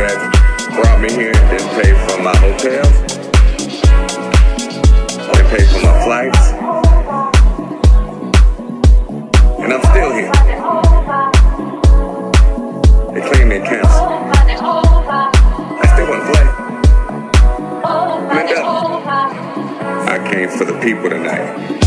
that brought me here didn't pay for my hotel. They paid for my flights. And I'm still here. They claim they canceled. I still want to play. Mend. I came for the people tonight.